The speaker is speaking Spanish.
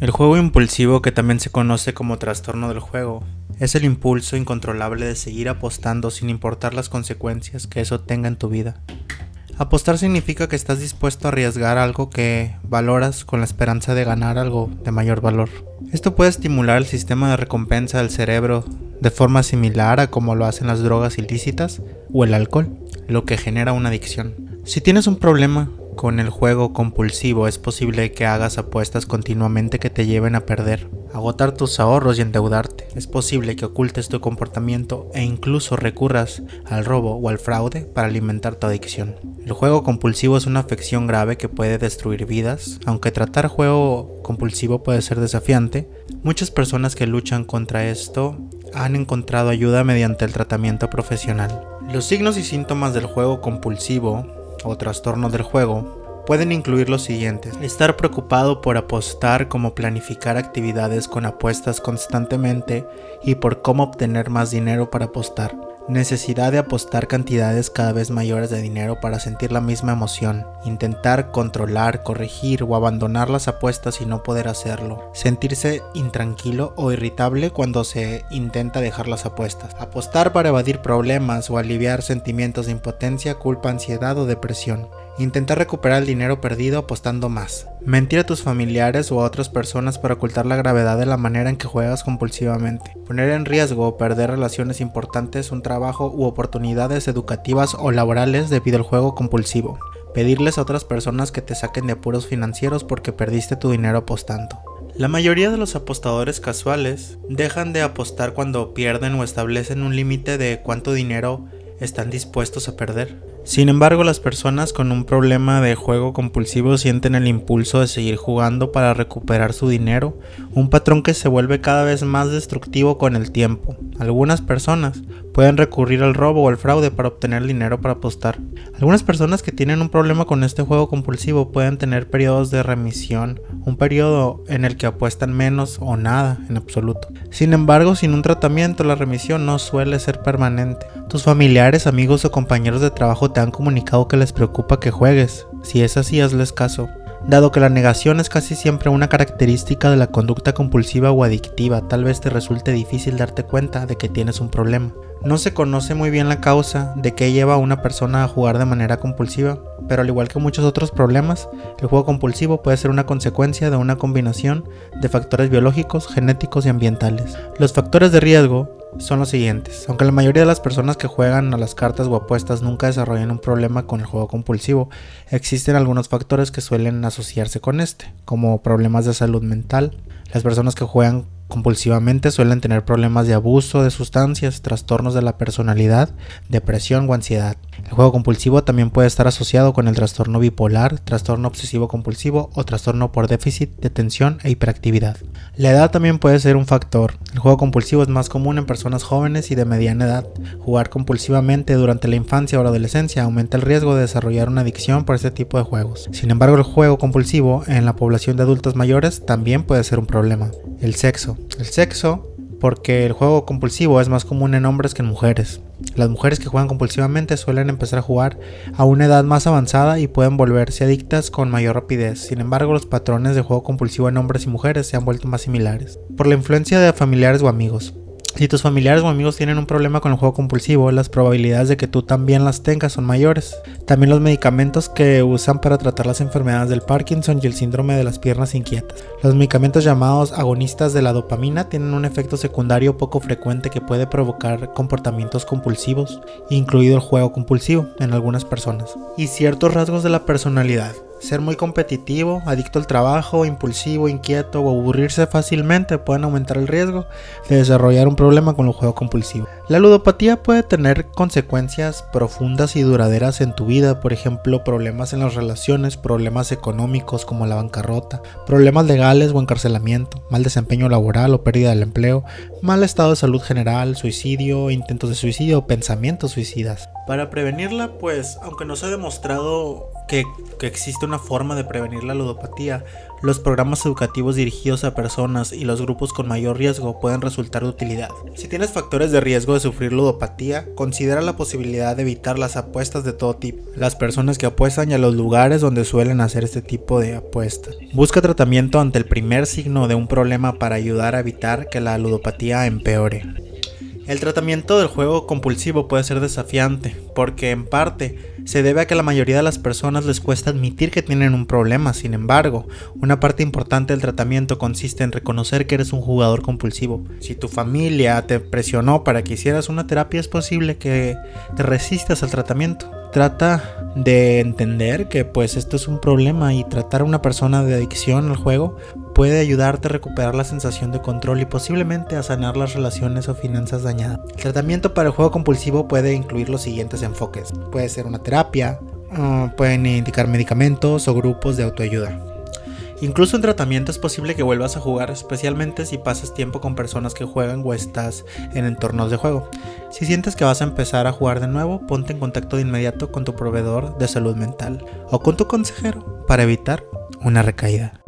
El juego impulsivo, que también se conoce como trastorno del juego, es el impulso incontrolable de seguir apostando sin importar las consecuencias que eso tenga en tu vida. Apostar significa que estás dispuesto a arriesgar algo que valoras con la esperanza de ganar algo de mayor valor. Esto puede estimular el sistema de recompensa del cerebro de forma similar a como lo hacen las drogas ilícitas o el alcohol, lo que genera una adicción. Si tienes un problema con el juego compulsivo es posible que hagas apuestas continuamente que te lleven a perder, agotar tus ahorros y endeudarte. Es posible que ocultes tu comportamiento e incluso recurras al robo o al fraude para alimentar tu adicción. El juego compulsivo es una afección grave que puede destruir vidas, aunque tratar juego compulsivo puede ser desafiante. Muchas personas que luchan contra esto han encontrado ayuda mediante el tratamiento profesional. Los signos y síntomas del juego compulsivo o trastorno del juego pueden incluir los siguientes. Estar preocupado por apostar como planificar actividades con apuestas constantemente y por cómo obtener más dinero para apostar necesidad de apostar cantidades cada vez mayores de dinero para sentir la misma emoción, intentar controlar, corregir o abandonar las apuestas y no poder hacerlo, sentirse intranquilo o irritable cuando se intenta dejar las apuestas, apostar para evadir problemas o aliviar sentimientos de impotencia, culpa, ansiedad o depresión, Intentar recuperar el dinero perdido apostando más. Mentir a tus familiares o a otras personas para ocultar la gravedad de la manera en que juegas compulsivamente. Poner en riesgo o perder relaciones importantes, un trabajo u oportunidades educativas o laborales debido al juego compulsivo. Pedirles a otras personas que te saquen de apuros financieros porque perdiste tu dinero apostando. La mayoría de los apostadores casuales dejan de apostar cuando pierden o establecen un límite de cuánto dinero están dispuestos a perder. Sin embargo, las personas con un problema de juego compulsivo sienten el impulso de seguir jugando para recuperar su dinero, un patrón que se vuelve cada vez más destructivo con el tiempo. Algunas personas pueden recurrir al robo o al fraude para obtener dinero para apostar. Algunas personas que tienen un problema con este juego compulsivo pueden tener periodos de remisión, un periodo en el que apuestan menos o nada en absoluto. Sin embargo, sin un tratamiento, la remisión no suele ser permanente. Tus familiares, amigos o compañeros de trabajo te han comunicado que les preocupa que juegues. Si es así, hazles caso dado que la negación es casi siempre una característica de la conducta compulsiva o adictiva, tal vez te resulte difícil darte cuenta de que tienes un problema. No se conoce muy bien la causa de que lleva a una persona a jugar de manera compulsiva, pero al igual que muchos otros problemas, el juego compulsivo puede ser una consecuencia de una combinación de factores biológicos, genéticos y ambientales. Los factores de riesgo son los siguientes. Aunque la mayoría de las personas que juegan a las cartas o apuestas nunca desarrollan un problema con el juego compulsivo, existen algunos factores que suelen asociarse con este, como problemas de salud mental. Las personas que juegan compulsivamente suelen tener problemas de abuso de sustancias, trastornos de la personalidad, depresión o ansiedad. El juego compulsivo también puede estar asociado con el trastorno bipolar, trastorno obsesivo compulsivo o trastorno por déficit de atención e hiperactividad. La edad también puede ser un factor. El juego compulsivo es más común en personas jóvenes y de mediana edad. Jugar compulsivamente durante la infancia o la adolescencia aumenta el riesgo de desarrollar una adicción por este tipo de juegos. Sin embargo, el juego compulsivo en la población de adultos mayores también puede ser un problema. El sexo. El sexo porque el juego compulsivo es más común en hombres que en mujeres. Las mujeres que juegan compulsivamente suelen empezar a jugar a una edad más avanzada y pueden volverse adictas con mayor rapidez. Sin embargo, los patrones de juego compulsivo en hombres y mujeres se han vuelto más similares. Por la influencia de familiares o amigos. Si tus familiares o amigos tienen un problema con el juego compulsivo, las probabilidades de que tú también las tengas son mayores. También los medicamentos que usan para tratar las enfermedades del Parkinson y el síndrome de las piernas inquietas. Los medicamentos llamados agonistas de la dopamina tienen un efecto secundario poco frecuente que puede provocar comportamientos compulsivos, incluido el juego compulsivo en algunas personas, y ciertos rasgos de la personalidad. Ser muy competitivo, adicto al trabajo, impulsivo, inquieto o aburrirse fácilmente pueden aumentar el riesgo de desarrollar un problema con el juego compulsivo. La ludopatía puede tener consecuencias profundas y duraderas en tu vida, por ejemplo, problemas en las relaciones, problemas económicos como la bancarrota, problemas legales o encarcelamiento, mal desempeño laboral o pérdida del empleo, mal estado de salud general, suicidio, intentos de suicidio o pensamientos suicidas. Para prevenirla, pues, aunque no se ha demostrado que, existe una forma de prevenir la ludopatía, los programas educativos dirigidos a personas y los grupos con mayor riesgo pueden resultar de utilidad. Si tienes factores de riesgo de sufrir ludopatía, considera la posibilidad de evitar las apuestas de todo tipo, las personas que apuestan y a los lugares donde suelen hacer este tipo de apuestas. Busca tratamiento ante el primer signo de un problema para ayudar a evitar que la ludopatía empeore. El tratamiento del juego compulsivo puede ser desafiante, porque en parte se debe a que la mayoría de las personas les cuesta admitir que tienen un problema. Sin embargo, una parte importante del tratamiento consiste en reconocer que eres un jugador compulsivo. Si tu familia te presionó para que hicieras una terapia, es posible que te resistas al tratamiento. Trata de entender que pues esto es un problema y tratar a una persona de adicción al juego puede ayudarte a recuperar la sensación de control y posiblemente a sanar las relaciones o finanzas dañadas. El tratamiento para el juego compulsivo puede incluir los siguientes enfoques. Puede ser una terapia, ah, pueden indicar medicamentos o grupos de autoayuda. Incluso en tratamiento es posible que vuelvas a jugar, especialmente si pasas tiempo con personas que juegan o estás en entornos de juego. Si sientes que vas a empezar a jugar de nuevo, ponte en contacto de inmediato con tu proveedor de salud mental o con tu consejero para evitar una recaída.